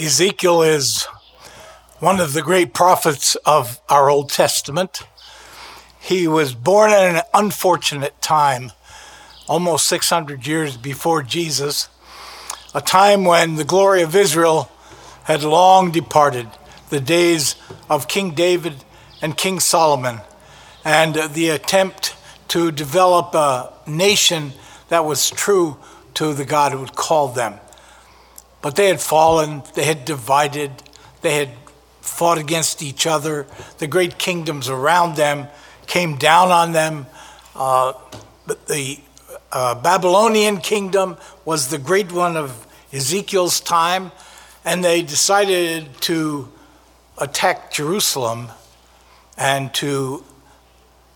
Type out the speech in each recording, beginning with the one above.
Ezekiel is one of the great prophets of our Old Testament. He was born at an unfortunate time, almost 600 years before Jesus, a time when the glory of Israel had long departed, the days of King David and King Solomon, and the attempt to develop a nation that was true to the God who had called them. But they had fallen, they had divided, they had fought against each other. The great kingdoms around them came down on them. Uh, the uh, Babylonian kingdom was the great one of Ezekiel's time, and they decided to attack Jerusalem and to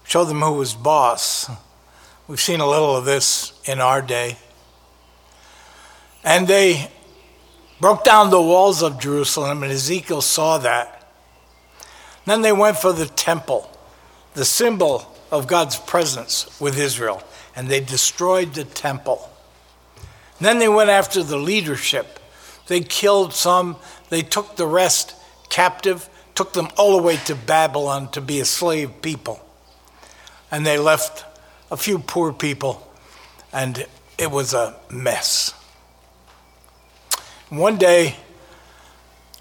show them who was boss. We've seen a little of this in our day. And they broke down the walls of Jerusalem, and Ezekiel saw that. Then they went for the temple, the symbol of God's presence with Israel, and they destroyed the temple. then they went after the leadership. They killed some, they took the rest captive, took them all the way to Babylon to be a slave people. And they left a few poor people, and it was a mess. One day,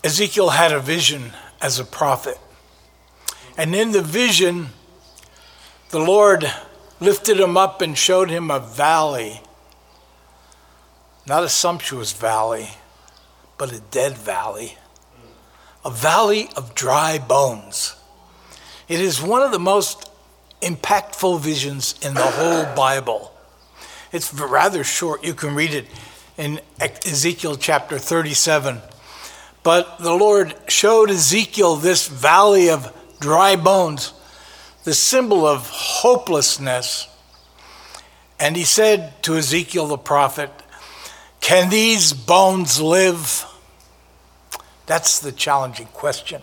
Ezekiel had a vision as a prophet. And in the vision, the Lord lifted him up and showed him a valley. Not a sumptuous valley, but a dead valley. A valley of dry bones. It is one of the most impactful visions in the whole Bible. It's rather short. You can read it in Ezekiel chapter 37. But the Lord showed Ezekiel this valley of dry bones, the symbol of hopelessness. And he said to Ezekiel the prophet, Can these bones live? That's the challenging question.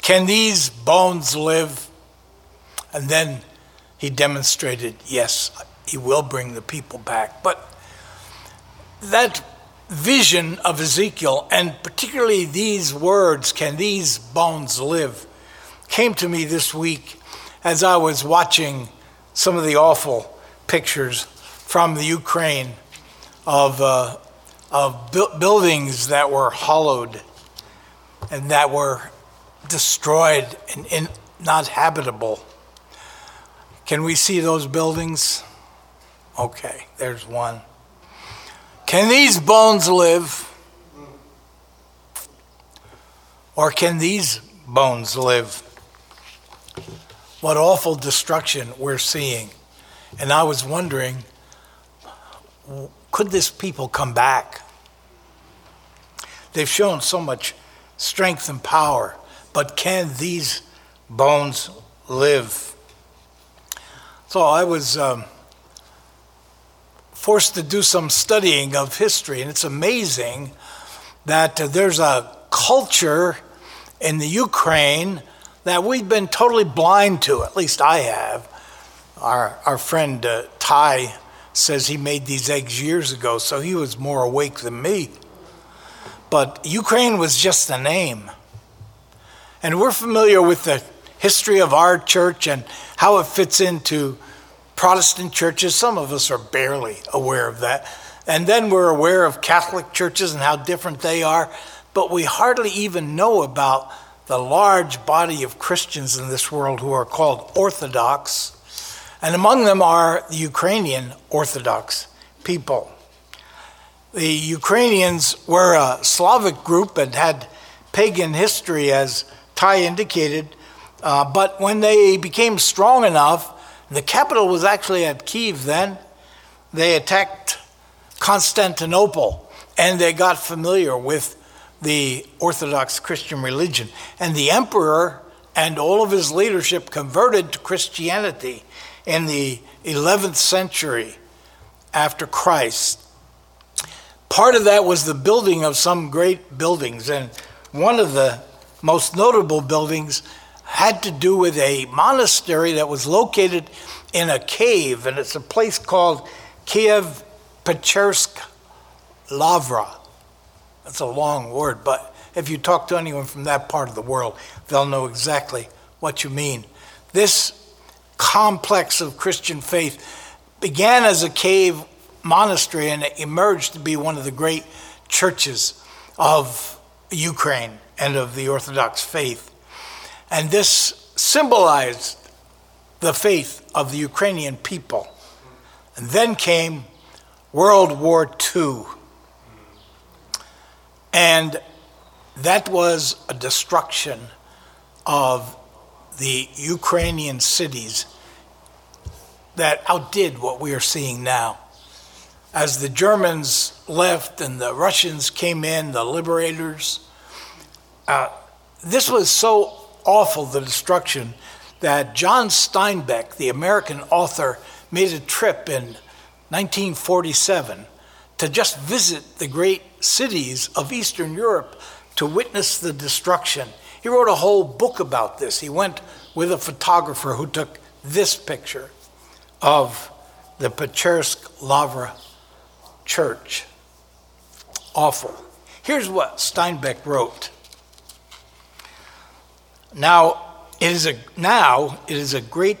Can these bones live? And then he demonstrated, yes, he will bring the people back. But that vision of Ezekiel, and particularly these words, can these bones live, came to me this week as I was watching some of the awful pictures from the Ukraine of, uh, of bu- buildings that were hollowed and that were destroyed and, and not habitable. Can we see those buildings? Okay, there's one. Can these bones live? Or can these bones live? What awful destruction we're seeing. And I was wondering could this people come back? They've shown so much strength and power, but can these bones live? So I was. Um, forced to do some studying of history, and it's amazing that uh, there's a culture in the Ukraine that we've been totally blind to. At least I have. Our, our friend uh, Ty says he made these eggs years ago, so he was more awake than me. But Ukraine was just a name. And we're familiar with the history of our church and how it fits into Protestant churches, some of us are barely aware of that. And then we're aware of Catholic churches and how different they are, but we hardly even know about the large body of Christians in this world who are called Orthodox. And among them are the Ukrainian Orthodox people. The Ukrainians were a Slavic group and had pagan history, as Ty indicated. Uh, but when they became strong enough, the capital was actually at Kiev then. They attacked Constantinople and they got familiar with the Orthodox Christian religion. And the emperor and all of his leadership converted to Christianity in the 11th century after Christ. Part of that was the building of some great buildings, and one of the most notable buildings had to do with a monastery that was located in a cave, and it's a place called Kiev Pechersk Lavra. That's a long word, but if you talk to anyone from that part of the world, they'll know exactly what you mean. This complex of Christian faith began as a cave monastery and it emerged to be one of the great churches of Ukraine and of the Orthodox faith. And this symbolized the faith of the Ukrainian people. And then came World War II. And that was a destruction of the Ukrainian cities that outdid what we are seeing now. As the Germans left and the Russians came in, the liberators, uh, this was so awful, the destruction, that John Steinbeck, the American author, made a trip in 1947 to just visit the great cities of Eastern Europe to witness the destruction. He wrote a whole book about this. He went with a photographer who took this picture of the Pechersk Lavra church. Awful. Here's what Steinbeck wrote. Now it is a now it is a great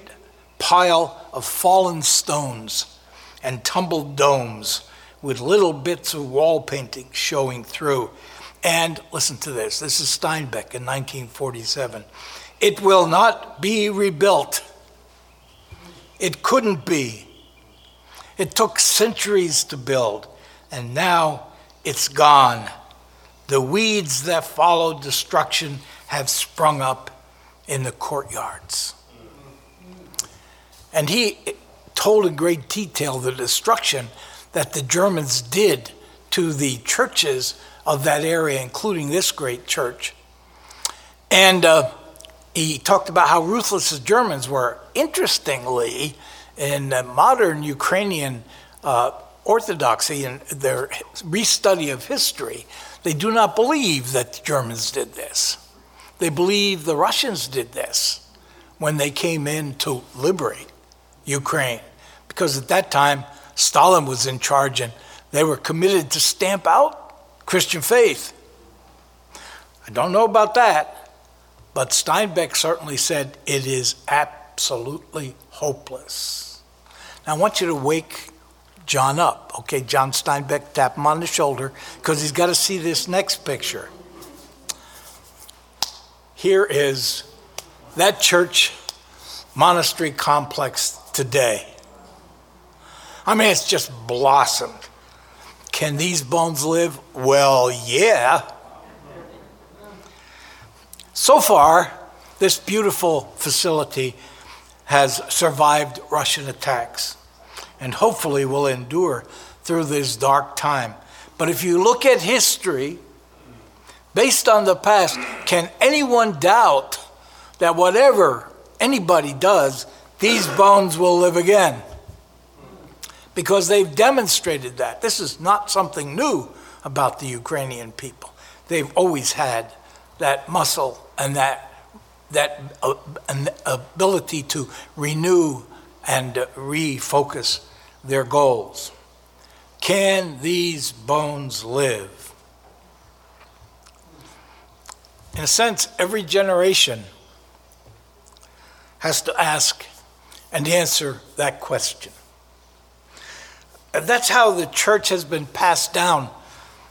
pile of fallen stones and tumbled domes with little bits of wall painting showing through. And listen to this. This is Steinbeck in 1947. It will not be rebuilt. It couldn't be. It took centuries to build, and now it's gone. The weeds that followed destruction have sprung up in the courtyards. And he told in great detail the destruction that the Germans did to the churches of that area, including this great church. And uh, he talked about how ruthless the Germans were. Interestingly, in modern Ukrainian uh, orthodoxy and their restudy of history, they do not believe that the Germans did this. They believe the Russians did this when they came in to liberate Ukraine, because at that time Stalin was in charge and they were committed to stamp out Christian faith. I don't know about that, but Steinbeck certainly said it is absolutely hopeless. Now I want you to wake John up. Okay, John Steinbeck, tap him on the shoulder because he's got to see this next picture. Here is that church monastery complex today. I mean, it's just blossomed. Can these bones live? Well, yeah. So far, this beautiful facility has survived Russian attacks and hopefully will endure through this dark time. But if you look at history, based on the past, can anyone doubt that whatever anybody does, these bones will live again? Because they've demonstrated that. This is not something new about the Ukrainian people. They've always had that muscle and that, that uh, ability to renew and refocus their goals. Can these bones live? In a sense, every generation has to ask and answer that question. That's how the church has been passed down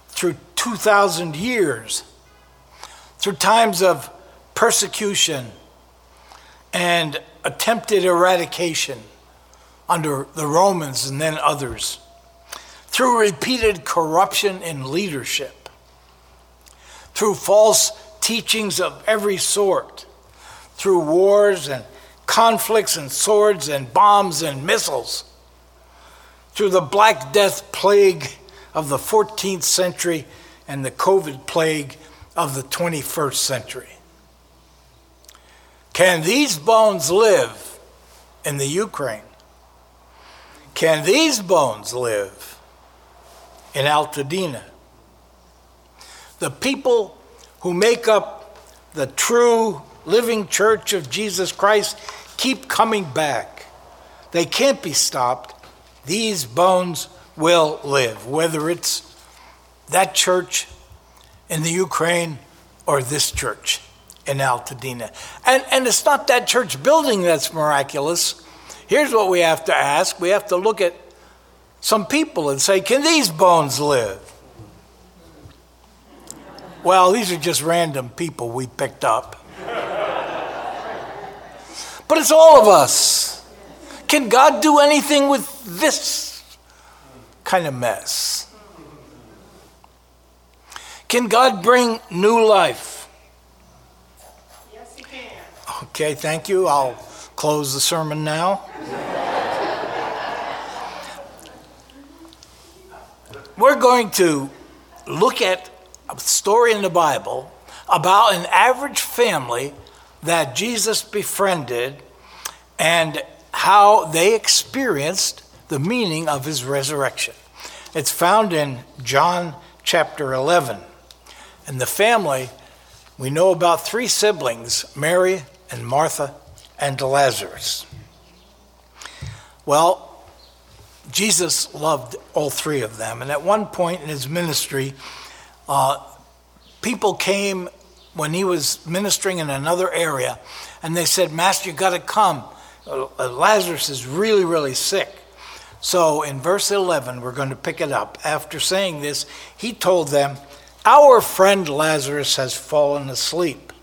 through 2,000 years, through times of persecution and attempted eradication under the Romans and then others, through repeated corruption in leadership, through false teachings of every sort, through wars and conflicts and swords and bombs and missiles, through the Black Death plague of the 14th century and the COVID plague of the 21st century. Can these bones live in the Ukraine? Can these bones live in Altadena? The people who make up the true living church of Jesus Christ keep coming back. They can't be stopped. These bones will live, whether it's that church in the Ukraine or this church in Altadena. And, and it's not that church building that's miraculous. Here's what we have to ask we have to look at some people and say, can these bones live? Well, these are just random people we picked up. But it's all of us. Can God do anything with this kind of mess? Can God bring new life? Yes, he can. Okay, thank you. I'll close the sermon now. We're going to look at story in the Bible about an average family that Jesus befriended and how they experienced the meaning of his resurrection. It's found in John chapter 11. And the family, we know about three siblings Mary and Martha and Lazarus. Well, Jesus loved all three of them. And at one point in his ministry, uh, people came when he was ministering in another area and they said, Master, you got to come. Uh, Lazarus is really, really sick. So in verse 11, we're going to pick it up. After saying this, he told them, Our friend Lazarus has fallen asleep,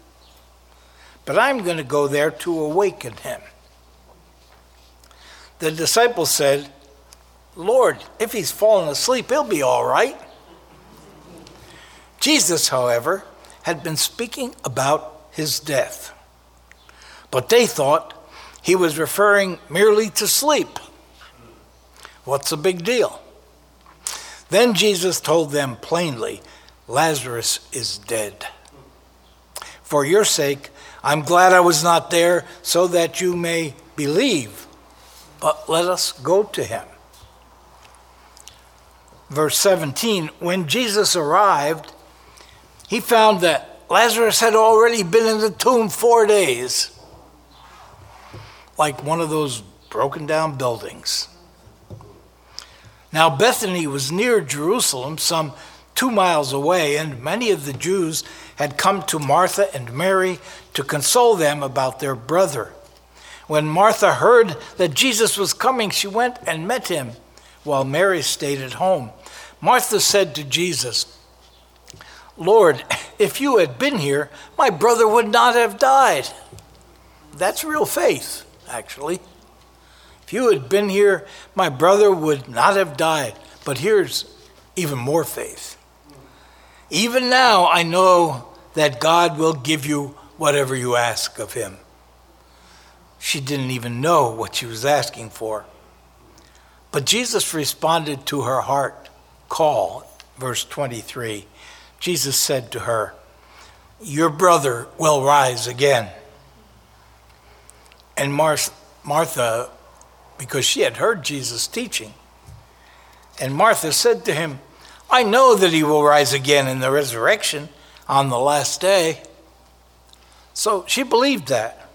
but I'm going to go there to awaken him. The disciples said, Lord, if he's fallen asleep, he'll be all right. Jesus, however, had been speaking about his death, but they thought he was referring merely to sleep. What's the big deal? Then Jesus told them plainly Lazarus is dead. For your sake, I'm glad I was not there so that you may believe, but let us go to him verse 17, when Jesus arrived, he found that Lazarus had already been in the tomb four days, like one of those broken down buildings. Now, Bethany was near Jerusalem, some two miles away, and many of the Jews had come to Martha and Mary to console them about their brother. When Martha heard that Jesus was coming, she went and met him, while Mary stayed at home. Martha said to Jesus, Lord, if you had been here, my brother would not have died. That's real faith, actually. If you had been here, my brother would not have died. But here's even more faith. Even now, I know that God will give you whatever you ask of him. She didn't even know what she was asking for. But Jesus responded to her heart call, verse 23, Jesus said to her, Your brother will rise again. And Mar- Martha, because she had heard Jesus teaching, and Martha said to him, I know that he will rise again in the resurrection on the last day. So she believed that.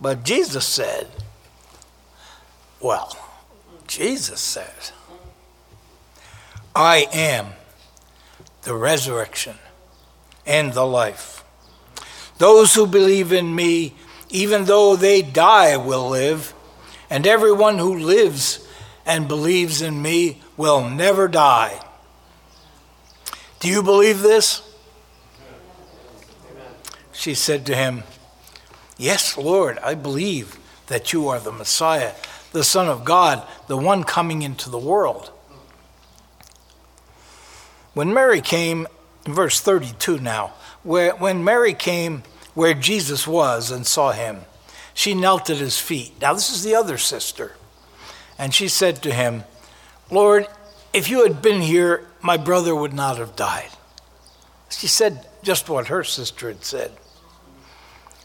But Jesus said, Well, Jesus said, I am the resurrection and the life. Those who believe in me, even though they die, will live, and everyone who lives and believes in me will never die. Do you believe this? She said to him, Yes, Lord, I believe that you are the Messiah, the Son of God, the one coming into the world. When Mary came, verse 32 now, where, when Mary came where Jesus was and saw him, she knelt at his feet. Now, this is the other sister. And she said to him, Lord, if you had been here, my brother would not have died. She said just what her sister had said,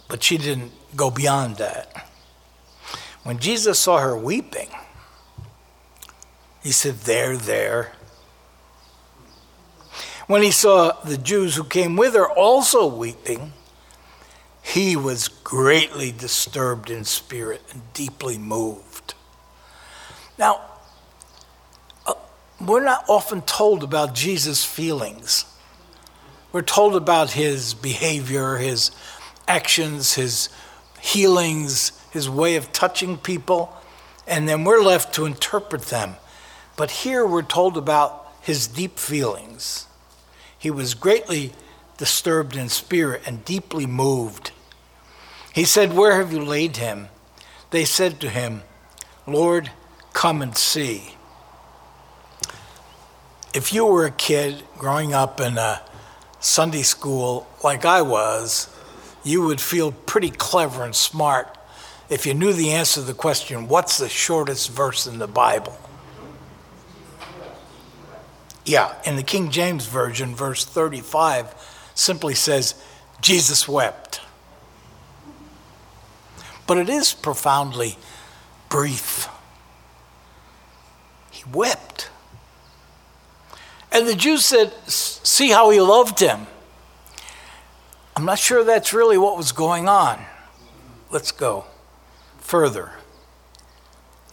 but she didn't go beyond that. When Jesus saw her weeping, he said, There, there. When he saw the Jews who came with her also weeping, he was greatly disturbed in spirit and deeply moved. Now, uh, we're not often told about Jesus' feelings we're told about his behavior, his actions, his healings, his way of touching people, and then we're left to interpret them. But here we're told about his deep feelings. He was greatly disturbed in spirit and deeply moved. He said, Where have you laid him? They said to him, Lord, come and see. If you were a kid growing up in a Sunday school like I was, you would feel pretty clever and smart if you knew the answer to the question, What's the shortest verse in the Bible? Yeah, in the King James Version, verse 35 simply says, Jesus wept. But it is profoundly brief. He wept. And the Jews said, See how he loved him. I'm not sure that's really what was going on. Let's go further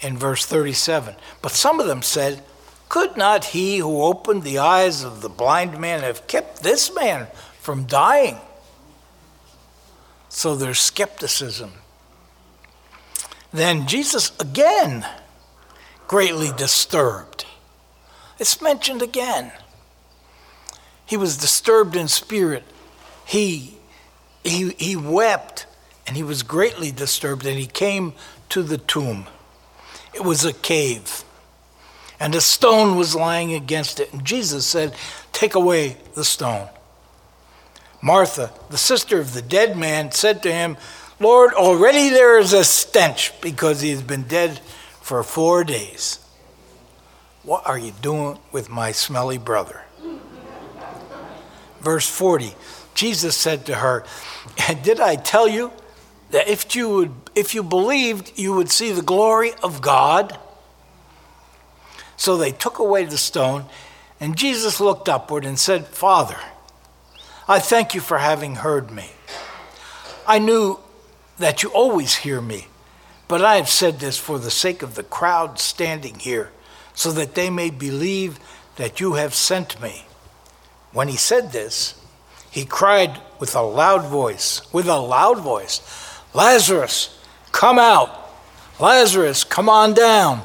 in verse 37. But some of them said, Could not he who opened the eyes of the blind man have kept this man from dying? So there's skepticism. Then Jesus again greatly disturbed. It's mentioned again. He was disturbed in spirit. He, he, he wept and he was greatly disturbed and he came to the tomb. It was a cave and a stone was lying against it. And Jesus said, Take away the stone. Martha, the sister of the dead man, said to him, Lord, already there is a stench because he has been dead for four days. What are you doing with my smelly brother? Verse 40 Jesus said to her, Did I tell you that if you, would, if you believed, you would see the glory of God? So they took away the stone, and Jesus looked upward and said, Father, I thank you for having heard me. I knew that you always hear me, but I have said this for the sake of the crowd standing here so that they may believe that you have sent me. When he said this, he cried with a loud voice, with a loud voice, Lazarus, come out. Lazarus, come on down.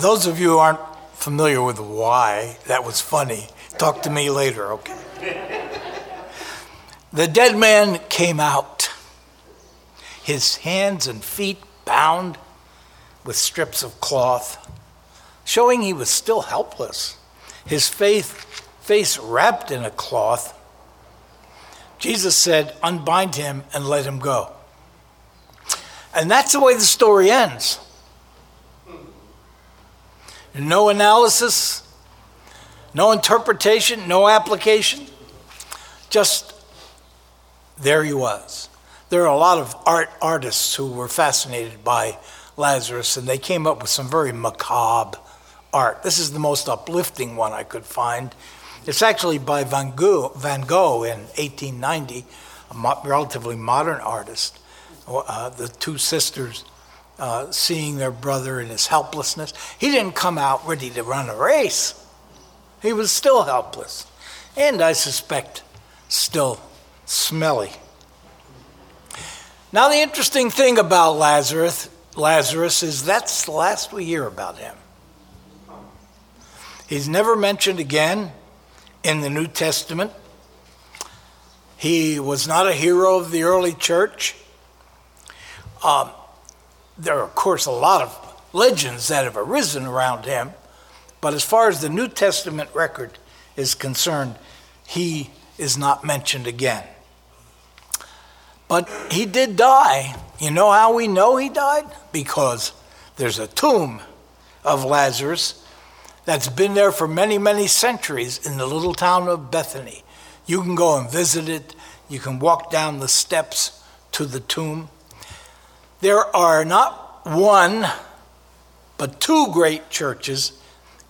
Those of you who aren't familiar with why, that was funny. Talk to me later, okay? The dead man came out, his hands and feet bound with strips of cloth, showing he was still helpless, his faith, face wrapped in a cloth. Jesus said, Unbind him and let him go. And that's the way the story ends. No analysis, no interpretation, no application, just there he was. There are a lot of art artists who were fascinated by Lazarus, and they came up with some very macabre art. This is the most uplifting one I could find. It's actually by Van Gogh, Van Gogh in 1890, a mo- relatively modern artist. Uh, the two sisters uh, seeing their brother in his helplessness. He didn't come out ready to run a race, he was still helpless, and I suspect still smelly. Now, the interesting thing about Lazarus, Lazarus is that's the last we hear about him. He's never mentioned again in the New Testament. He was not a hero of the early church. Um, there are, of course, a lot of legends that have arisen around him, but as far as the New Testament record is concerned, he is not mentioned again. But he did die. You know how we know he died? Because there's a tomb of Lazarus that's been there for many, many centuries in the little town of Bethany. You can go and visit it. You can walk down the steps to the tomb. There are not one, but two great churches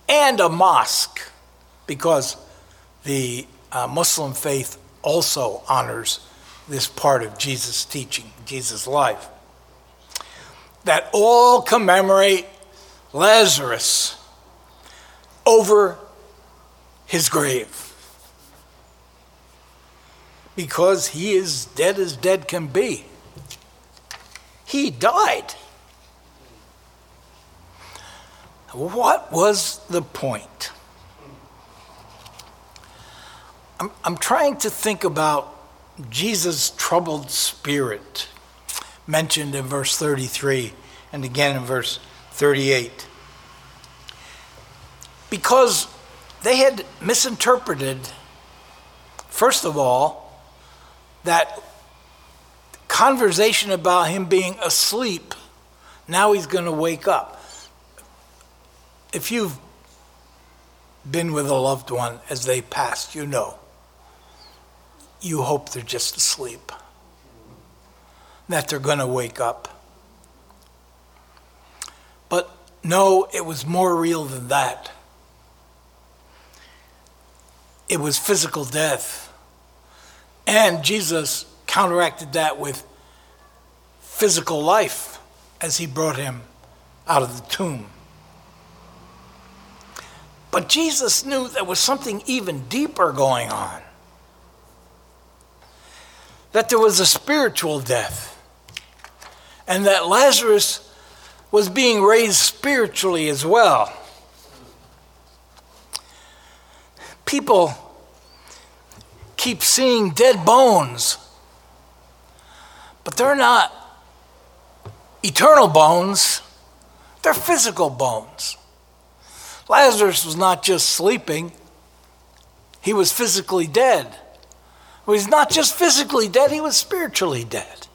and a mosque because the uh, Muslim faith also honors this part of Jesus' teaching, Jesus' life. that all commemorate Lazarus over his grave. Because he is dead as dead can be. He died. What was the point? I'm, I'm trying to think about Jesus' troubled spirit mentioned in verse 33 and again in verse 38. Because they had misinterpreted, first of all, that conversation about him being asleep, now he's going to wake up. If you've been with a loved one as they passed, you know. You hope they're just asleep, that they're going to wake up. But no, it was more real than that. It was physical death. And Jesus counteracted that with physical life as he brought him out of the tomb. But Jesus knew there was something even deeper going on. That there was a spiritual death. And that Lazarus was being raised spiritually as well. People keep seeing dead bones, but they're not eternal bones, they're physical bones. Lazarus was not just sleeping, he was physically dead. Well, he's not just physically dead, he was spiritually dead.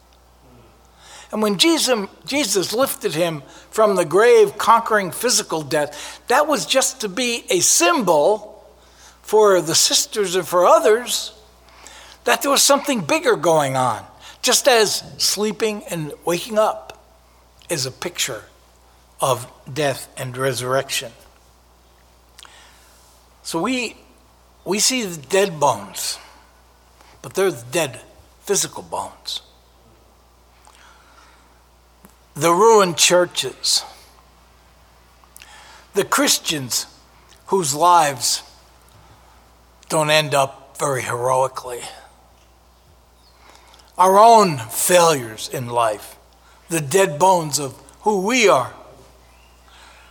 And when Jesus, Jesus lifted him from the grave, conquering physical death, that was just to be a symbol for the sisters and for others that there was something bigger going on. Just as sleeping and waking up is a picture of death and resurrection. So we, we see the dead bones, but they're the dead physical bones. The ruined churches, the Christians whose lives don't end up very heroically, our own failures in life, the dead bones of who we are,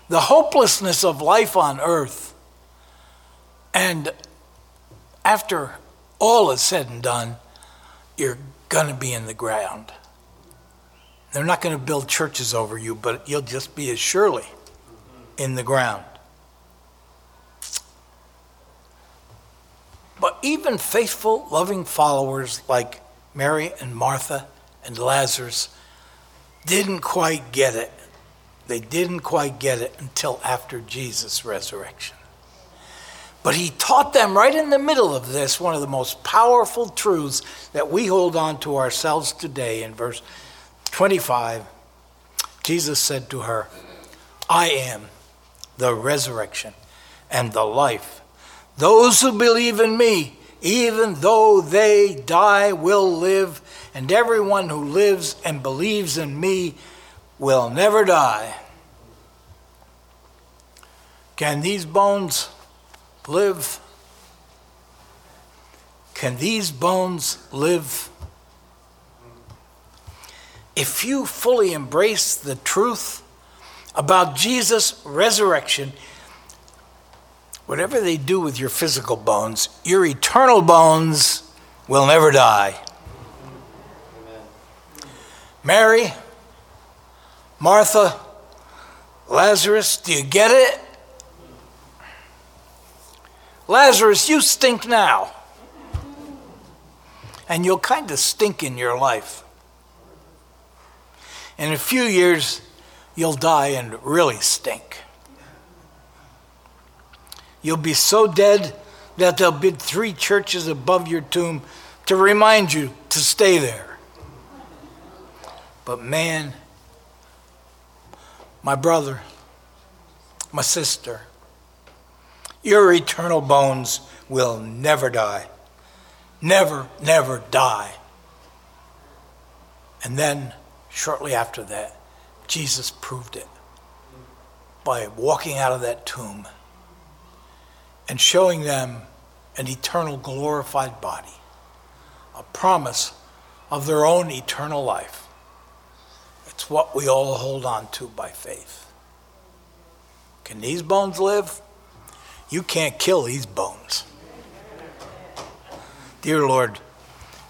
the hopelessness of life on earth. And after all is said and done, you're going to be in the ground. They're not going to build churches over you, but you'll just be as surely in the ground. But even faithful, loving followers like Mary and Martha and Lazarus didn't quite get it. They didn't quite get it until after Jesus' resurrection. But he taught them right in the middle of this one of the most powerful truths that we hold on to ourselves today in verse 25, Jesus said to her, I am the resurrection and the life. Those who believe in me, even though they die, will live, and everyone who lives and believes in me will never die. Can these bones live? Can these bones live? if you fully embrace the truth about Jesus' resurrection, whatever they do with your physical bones, your eternal bones will never die. Mary, Martha, Lazarus, do you get it? Lazarus, you stink now. And you'll kind of stink in your life. In a few years, you'll die and really stink. You'll be so dead that they'll build three churches above your tomb to remind you to stay there. But man, my brother, my sister, your eternal bones will never die. Never, never die. And then shortly after that, Jesus proved it by walking out of that tomb and showing them an eternal glorified body, a promise of their own eternal life. It's what we all hold on to by faith. Can these bones live? You can't kill these bones. Dear Lord,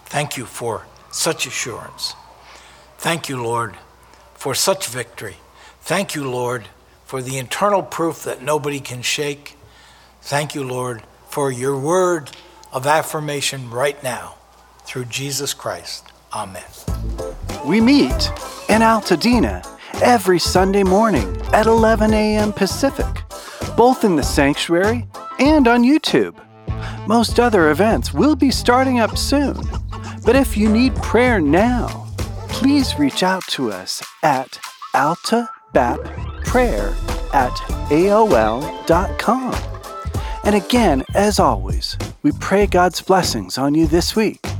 thank you for such assurance. Thank you, Lord, for such victory. Thank you, Lord, for the internal proof that nobody can shake. Thank you, Lord, for your word of affirmation right now through Jesus Christ. Amen. We meet in Altadena every Sunday morning at 11 a.m. Pacific, both in the sanctuary and on YouTube. Most other events will be starting up soon, but if you need prayer now, please reach out to us at altabapprayer at aol.com. And again, as always, we pray God's blessings on you this week